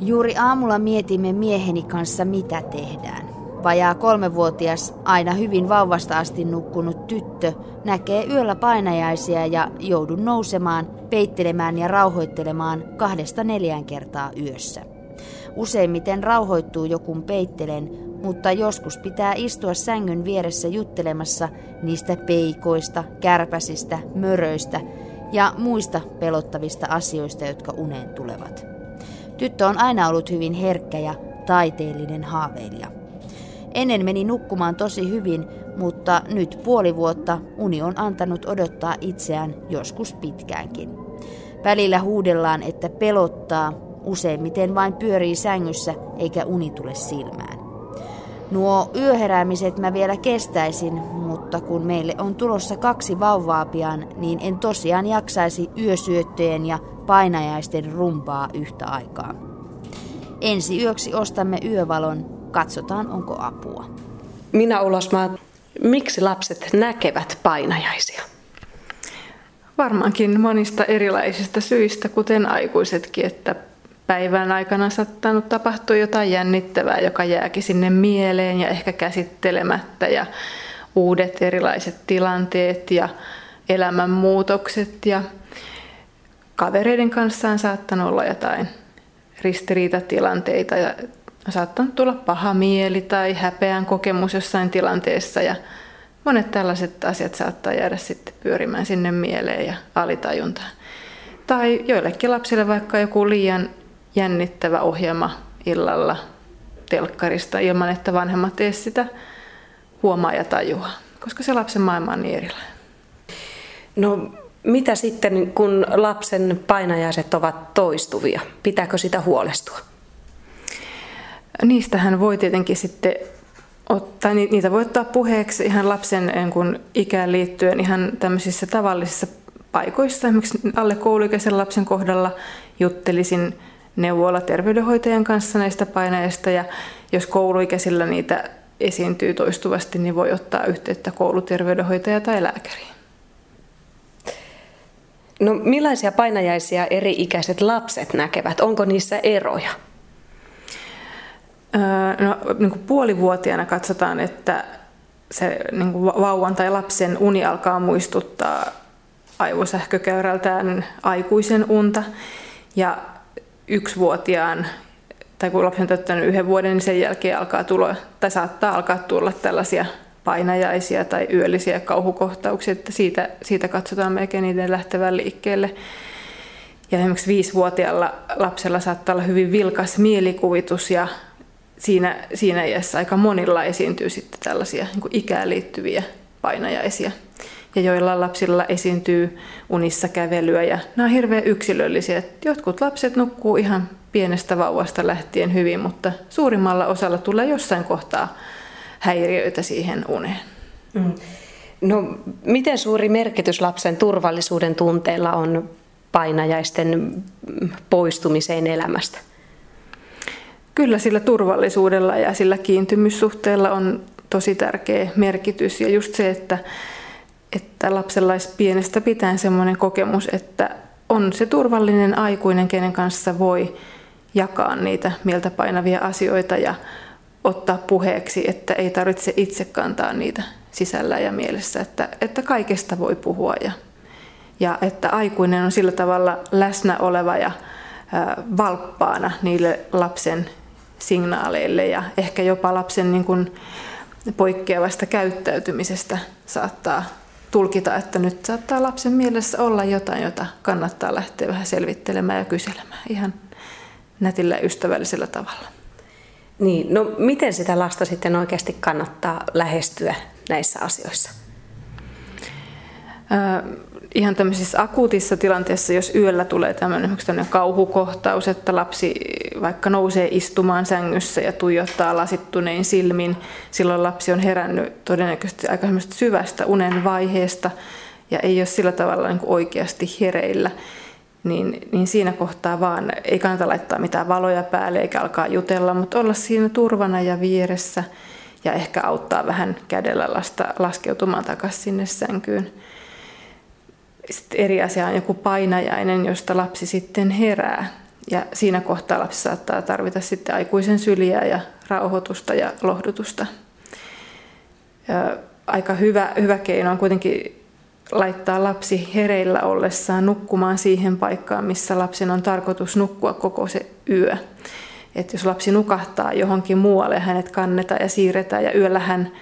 Juuri aamulla mietimme mieheni kanssa, mitä tehdään. Vajaa kolmevuotias, aina hyvin vauvasta asti nukkunut tyttö näkee yöllä painajaisia ja joudun nousemaan, peittelemään ja rauhoittelemaan kahdesta neljään kertaa yössä. Useimmiten rauhoittuu jokun peittelen, mutta joskus pitää istua sängyn vieressä juttelemassa niistä peikoista, kärpäsistä, möröistä ja muista pelottavista asioista, jotka uneen tulevat. Tyttö on aina ollut hyvin herkkä ja taiteellinen haaveilija. Ennen meni nukkumaan tosi hyvin, mutta nyt puoli vuotta uni on antanut odottaa itseään joskus pitkäänkin. Välillä huudellaan, että pelottaa, useimmiten vain pyörii sängyssä eikä uni tule silmään. Nuo yöheräämiset mä vielä kestäisin, mutta kun meille on tulossa kaksi vauvaa pian, niin en tosiaan jaksaisi yösyöttöjen ja painajaisten rumpaa yhtä aikaa. Ensi yöksi ostamme yövalon, katsotaan onko apua. Minä Ulosmaa, miksi lapset näkevät painajaisia? Varmaankin monista erilaisista syistä, kuten aikuisetkin, että päivän aikana saattanut tapahtua jotain jännittävää, joka jääkin sinne mieleen ja ehkä käsittelemättä ja uudet erilaiset tilanteet ja elämänmuutokset ja kavereiden kanssa on saattanut olla jotain ristiriitatilanteita ja on saattanut tulla paha mieli tai häpeän kokemus jossain tilanteessa ja monet tällaiset asiat saattaa jäädä sitten pyörimään sinne mieleen ja alitajuntaan. Tai joillekin lapsille vaikka joku liian jännittävä ohjelma illalla telkkarista ilman, että vanhemmat edes sitä huomaa ja tajuaa, koska se lapsen maailma on niin erilainen. No mitä sitten, kun lapsen painajaiset ovat toistuvia? Pitääkö sitä huolestua? Niistähän voi tietenkin sitten ottaa, niitä voi ottaa puheeksi ihan lapsen kun ikään liittyen ihan tämmöisissä tavallisissa paikoissa. Esimerkiksi alle kouluikäisen lapsen kohdalla juttelisin neuvolla terveydenhoitajan kanssa näistä paineista ja jos kouluikäisillä niitä esiintyy toistuvasti, niin voi ottaa yhteyttä kouluterveydenhoitaja tai lääkäriin. No millaisia painajaisia eri-ikäiset lapset näkevät? Onko niissä eroja? No, niin kuin puolivuotiaana katsotaan, että se niin kuin vauvan tai lapsen uni alkaa muistuttaa aivosähkökäyrältään aikuisen unta. Ja yksivuotiaan, tai kun lapsi on täyttänyt yhden vuoden, niin sen jälkeen alkaa tulla, tai saattaa alkaa tulla tällaisia painajaisia tai yöllisiä kauhukohtauksia, että siitä, siitä katsotaan melkein niiden lähtevän liikkeelle. Ja esimerkiksi viisivuotiaalla lapsella saattaa olla hyvin vilkas mielikuvitus ja siinä, siinä iässä aika monilla esiintyy sitten tällaisia niin ikään liittyviä painajaisia. Ja joilla lapsilla esiintyy unissa kävelyä ja nämä on hirveän yksilöllisiä. Jotkut lapset nukkuu ihan pienestä vauvasta lähtien hyvin, mutta suurimmalla osalla tulee jossain kohtaa häiriöitä siihen uneen. Mm. No, miten suuri merkitys lapsen turvallisuuden tunteella on painajaisten poistumiseen elämästä? Kyllä sillä turvallisuudella ja sillä kiintymyssuhteella on tosi tärkeä merkitys. Ja just se, että, että lapsella olisi pienestä pitäen semmoinen kokemus, että on se turvallinen aikuinen, kenen kanssa voi jakaa niitä mieltä painavia asioita ja ottaa puheeksi, että ei tarvitse itse kantaa niitä sisällä ja mielessä, että, että kaikesta voi puhua ja, ja että aikuinen on sillä tavalla läsnä oleva ja valppaana niille lapsen signaaleille ja ehkä jopa lapsen niin kuin poikkeavasta käyttäytymisestä saattaa tulkita, että nyt saattaa lapsen mielessä olla jotain, jota kannattaa lähteä vähän selvittelemään ja kyselemään ihan nätillä ystävällisellä tavalla. Niin, no miten sitä lasta sitten oikeasti kannattaa lähestyä näissä asioissa? Ihan tämmöisessä akuutissa tilanteessa, jos yöllä tulee tämmöinen, tämmöinen kauhukohtaus, että lapsi vaikka nousee istumaan sängyssä ja tuijottaa lasittunein silmin, silloin lapsi on herännyt todennäköisesti aika syvästä unen vaiheesta ja ei ole sillä tavalla niin kuin oikeasti hereillä, niin, niin siinä kohtaa vaan ei kannata laittaa mitään valoja päälle eikä alkaa jutella, mutta olla siinä turvana ja vieressä ja ehkä auttaa vähän kädellä lasta laskeutumaan takaisin sinne sänkyyn. Sitten eri asia on joku painajainen, josta lapsi sitten herää. Ja siinä kohtaa lapsi saattaa tarvita sitten aikuisen syliä ja rauhoitusta ja lohdutusta. Ja aika hyvä, hyvä keino on kuitenkin laittaa lapsi hereillä ollessaan nukkumaan siihen paikkaan, missä lapsen on tarkoitus nukkua koko se yö. Et jos lapsi nukahtaa johonkin muualle, hänet kannetaan ja siirretään ja yöllä hän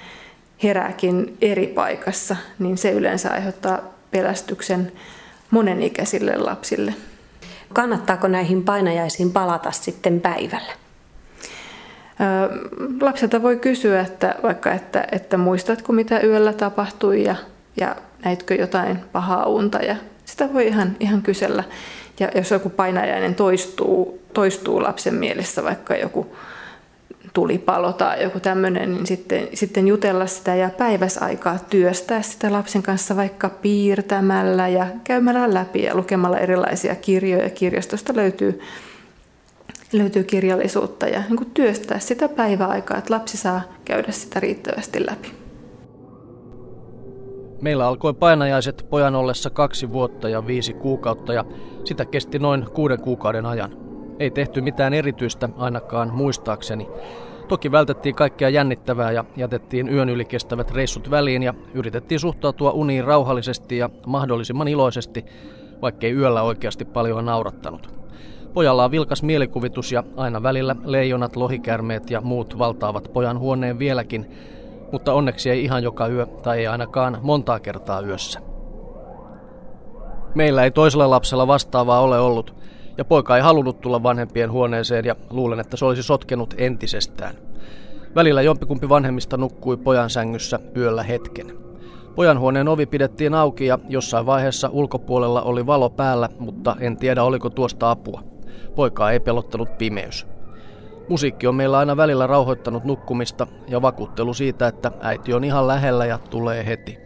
herääkin eri paikassa, niin se yleensä aiheuttaa pelästyksen monenikäisille lapsille. Kannattaako näihin painajaisiin palata sitten päivällä? Lapselta voi kysyä, että vaikka että, että muistatko mitä yöllä tapahtui ja, ja näitkö jotain pahaa unta ja sitä voi ihan, ihan kysellä. Ja jos joku painajainen toistuu, toistuu lapsen mielessä, vaikka joku tulipalo tai joku tämmöinen, niin sitten, sitten jutella sitä ja päiväsaikaa työstää sitä lapsen kanssa vaikka piirtämällä ja käymällä läpi ja lukemalla erilaisia kirjoja. Kirjastosta löytyy, löytyy kirjallisuutta ja niin työstää sitä päiväaikaa, että lapsi saa käydä sitä riittävästi läpi. Meillä alkoi painajaiset pojan ollessa kaksi vuotta ja viisi kuukautta ja sitä kesti noin kuuden kuukauden ajan. Ei tehty mitään erityistä ainakaan muistaakseni. Toki vältettiin kaikkea jännittävää ja jätettiin yön yli kestävät reissut väliin ja yritettiin suhtautua uniin rauhallisesti ja mahdollisimman iloisesti, vaikkei yöllä oikeasti paljon naurattanut. Pojalla on vilkas mielikuvitus ja aina välillä leijonat, lohikärmeet ja muut valtaavat pojan huoneen vieläkin, mutta onneksi ei ihan joka yö tai ei ainakaan montaa kertaa yössä. Meillä ei toisella lapsella vastaavaa ole ollut, ja poika ei halunnut tulla vanhempien huoneeseen ja luulen, että se olisi sotkenut entisestään. Välillä jompikumpi vanhemmista nukkui pojan sängyssä yöllä hetken. Pojan huoneen ovi pidettiin auki ja jossain vaiheessa ulkopuolella oli valo päällä, mutta en tiedä oliko tuosta apua. Poikaa ei pelottanut pimeys. Musiikki on meillä aina välillä rauhoittanut nukkumista ja vakuuttelu siitä, että äiti on ihan lähellä ja tulee heti.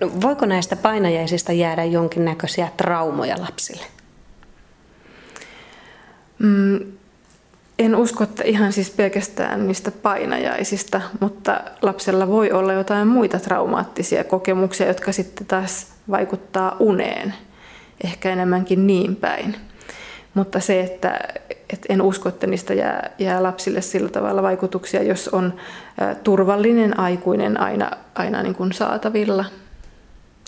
No, voiko näistä painajaisista jäädä jonkinnäköisiä traumoja lapsille? Mm, en usko, että ihan siis pelkästään niistä painajaisista, mutta lapsella voi olla jotain muita traumaattisia kokemuksia, jotka sitten taas vaikuttaa uneen. Ehkä enemmänkin niin päin. Mutta se, että, että en usko, että niistä jää, jää lapsille sillä tavalla vaikutuksia, jos on turvallinen aikuinen aina, aina niin kuin saatavilla –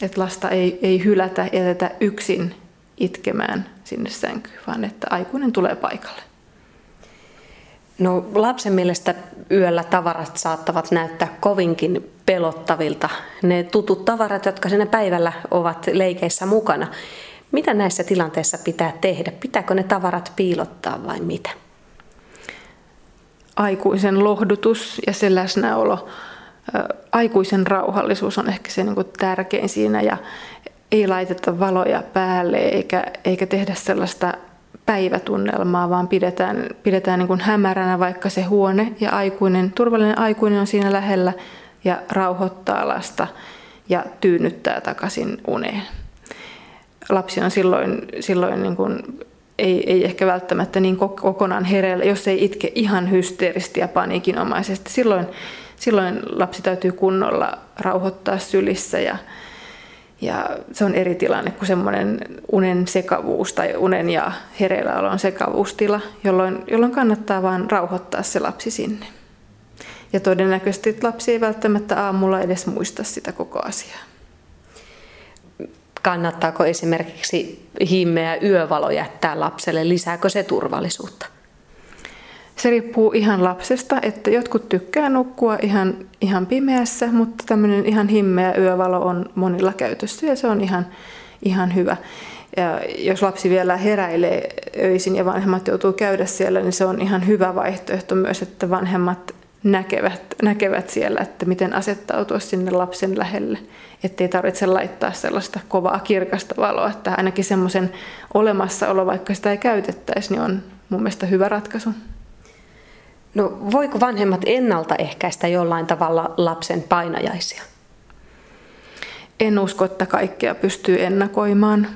että lasta ei, ei hylätä, jätetä yksin itkemään sinne sänkyyn, vaan että aikuinen tulee paikalle. No lapsen mielestä yöllä tavarat saattavat näyttää kovinkin pelottavilta. Ne tutut tavarat, jotka siinä päivällä ovat leikeissä mukana. Mitä näissä tilanteissa pitää tehdä? Pitääkö ne tavarat piilottaa vai mitä? Aikuisen lohdutus ja se läsnäolo aikuisen rauhallisuus on ehkä se niin kuin tärkein siinä ja ei laiteta valoja päälle eikä, eikä tehdä sellaista päivätunnelmaa, vaan pidetään, pidetään niin kuin hämäränä vaikka se huone ja aikuinen, turvallinen aikuinen on siinä lähellä ja rauhoittaa lasta ja tyynnyttää takaisin uneen. Lapsi on silloin, silloin niin kuin, ei, ei ehkä välttämättä niin kokonaan hereillä, jos ei itke ihan hysteerisesti ja paniikinomaisesti. Silloin silloin lapsi täytyy kunnolla rauhoittaa sylissä ja, ja se on eri tilanne kuin semmoinen unen sekavuus tai unen ja hereilläolon sekavuustila, jolloin, jolloin kannattaa vain rauhoittaa se lapsi sinne. Ja todennäköisesti lapsi ei välttämättä aamulla edes muista sitä koko asiaa. Kannattaako esimerkiksi himmeä yövalo jättää lapselle? Lisääkö se turvallisuutta? Se riippuu ihan lapsesta, että jotkut tykkää nukkua ihan, ihan pimeässä, mutta tämmöinen ihan himmeä yövalo on monilla käytössä ja se on ihan, ihan hyvä. Ja jos lapsi vielä heräilee öisin ja vanhemmat joutuu käydä siellä, niin se on ihan hyvä vaihtoehto myös, että vanhemmat näkevät, näkevät siellä, että miten asettautua sinne lapsen lähelle. Että ei tarvitse laittaa sellaista kovaa kirkasta valoa, että ainakin semmoisen olemassaolo, vaikka sitä ei käytettäisi, niin on mun mielestä hyvä ratkaisu. No voiko vanhemmat ennaltaehkäistä jollain tavalla lapsen painajaisia? En usko, että kaikkea pystyy ennakoimaan.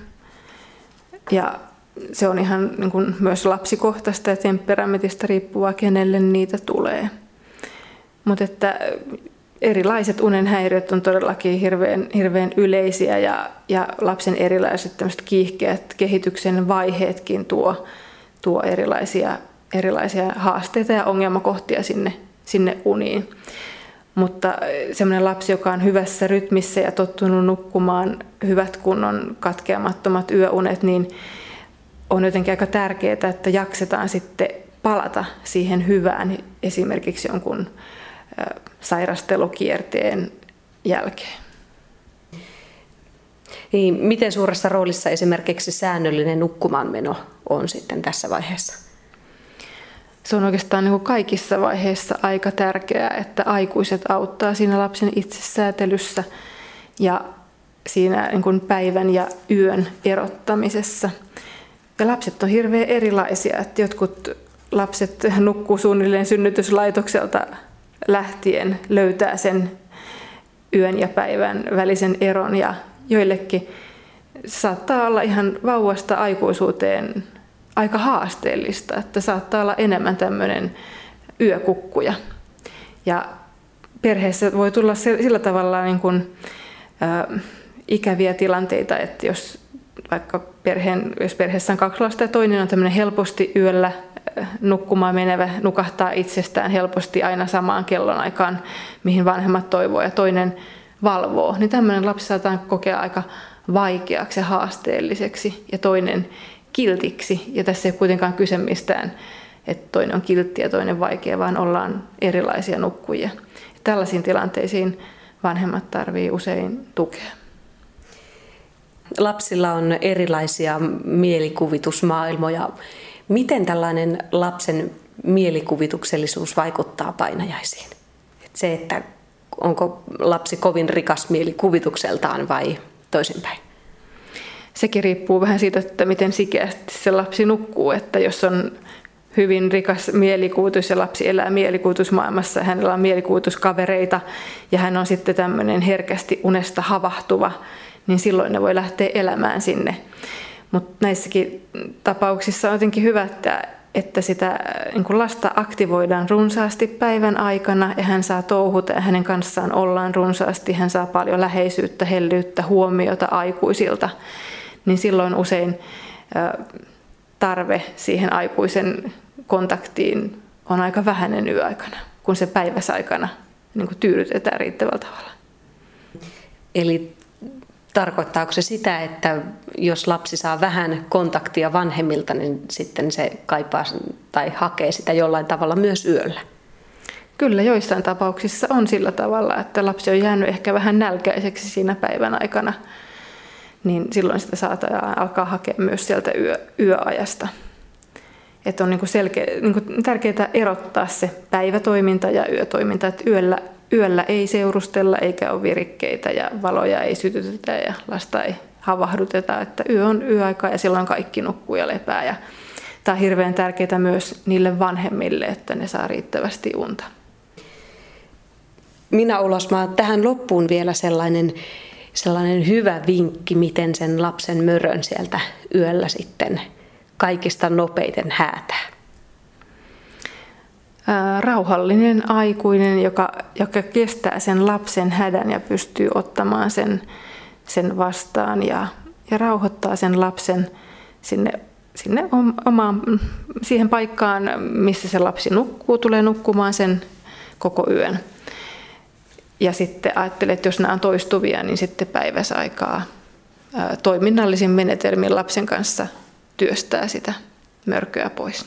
Ja se on ihan niin kuin myös lapsikohtaista ja temperamentista riippuvaa, kenelle niitä tulee. Mutta että erilaiset unenhäiriöt on todellakin hirveän, hirveän yleisiä ja, ja lapsen erilaiset kiihkeät kehityksen vaiheetkin tuo, tuo erilaisia, erilaisia haasteita ja ongelmakohtia sinne, sinne uniin. Mutta semmoinen lapsi, joka on hyvässä rytmissä ja tottunut nukkumaan hyvät kunnon katkeamattomat yöunet, niin on jotenkin aika tärkeää, että jaksetaan sitten palata siihen hyvään esimerkiksi jonkun sairastelukierteen jälkeen. Niin, miten suuressa roolissa esimerkiksi säännöllinen nukkumaanmeno on sitten tässä vaiheessa? Se on oikeastaan niin kuin kaikissa vaiheissa aika tärkeää, että aikuiset auttaa siinä lapsen itsesäätelyssä ja siinä niin kuin päivän ja yön erottamisessa. Ja lapset on hirveän erilaisia, että jotkut lapset nukkuu suunnilleen synnytyslaitokselta lähtien löytää sen yön ja päivän välisen eron ja joillekin saattaa olla ihan vauvasta aikuisuuteen aika haasteellista, että saattaa olla enemmän tämmöinen yökukkuja. Ja perheessä voi tulla sillä tavalla niin kuin, ä, ikäviä tilanteita, että jos vaikka perheen, jos perheessä on kaksi lasta ja toinen on tämmöinen helposti yöllä nukkumaan menevä nukahtaa itsestään helposti aina samaan kellonaikaan, mihin vanhemmat toivoo ja toinen valvoo, niin tämmöinen lapsi saattaa kokea aika vaikeaksi ja haasteelliseksi ja toinen kiltiksi. Ja tässä ei kuitenkaan kyse mistään, että toinen on kiltti ja toinen vaikea, vaan ollaan erilaisia nukkujia. Tällaisiin tilanteisiin vanhemmat tarvii usein tukea. Lapsilla on erilaisia mielikuvitusmaailmoja. Miten tällainen lapsen mielikuvituksellisuus vaikuttaa painajaisiin? Se, että onko lapsi kovin rikas mielikuvitukseltaan vai toisinpäin? Sekin riippuu vähän siitä, että miten sikeästi se lapsi nukkuu. Että jos on hyvin rikas mielikuvitus ja lapsi elää mielikuvitusmaailmassa, hänellä on mielikuvituskavereita ja hän on sitten tämmöinen herkästi unesta havahtuva, niin silloin ne voi lähteä elämään sinne mutta näissäkin tapauksissa on jotenkin hyvä, että, että sitä niin kuin lasta aktivoidaan runsaasti päivän aikana ja hän saa touhuta ja hänen kanssaan ollaan runsaasti. Hän saa paljon läheisyyttä, hellyyttä, huomiota aikuisilta. Niin silloin usein tarve siihen aikuisen kontaktiin on aika vähäinen yöaikana, kun se päiväsaikana niin kuin tyydytetään riittävällä tavalla. Eli Tarkoittaako se sitä, että jos lapsi saa vähän kontaktia vanhemmilta, niin sitten se kaipaa tai hakee sitä jollain tavalla myös yöllä? Kyllä joissain tapauksissa on sillä tavalla, että lapsi on jäänyt ehkä vähän nälkäiseksi siinä päivän aikana, niin silloin sitä saattaa alkaa hakea myös sieltä yö, yöajasta. Että on niin kuin selkeä, niin kuin tärkeää erottaa se päivätoiminta ja yötoiminta, että yöllä yöllä ei seurustella eikä ole virikkeitä ja valoja ei sytytetä ja lasta ei havahduteta, että yö on yöaika ja silloin kaikki nukkuu ja lepää. Ja tämä on hirveän tärkeää myös niille vanhemmille, että ne saa riittävästi unta. Minä Ulosmaa, tähän loppuun vielä sellainen, sellainen hyvä vinkki, miten sen lapsen mörön sieltä yöllä sitten kaikista nopeiten häätää rauhallinen aikuinen, joka, joka kestää sen lapsen hädän ja pystyy ottamaan sen, sen vastaan ja, ja rauhoittaa sen lapsen sinne, sinne omaan, siihen paikkaan, missä se lapsi nukkuu, tulee nukkumaan sen koko yön. Ja sitten ajattelee, että jos nämä on toistuvia, niin sitten päiväsaikaa toiminnallisin menetelmin lapsen kanssa työstää sitä mörköä pois.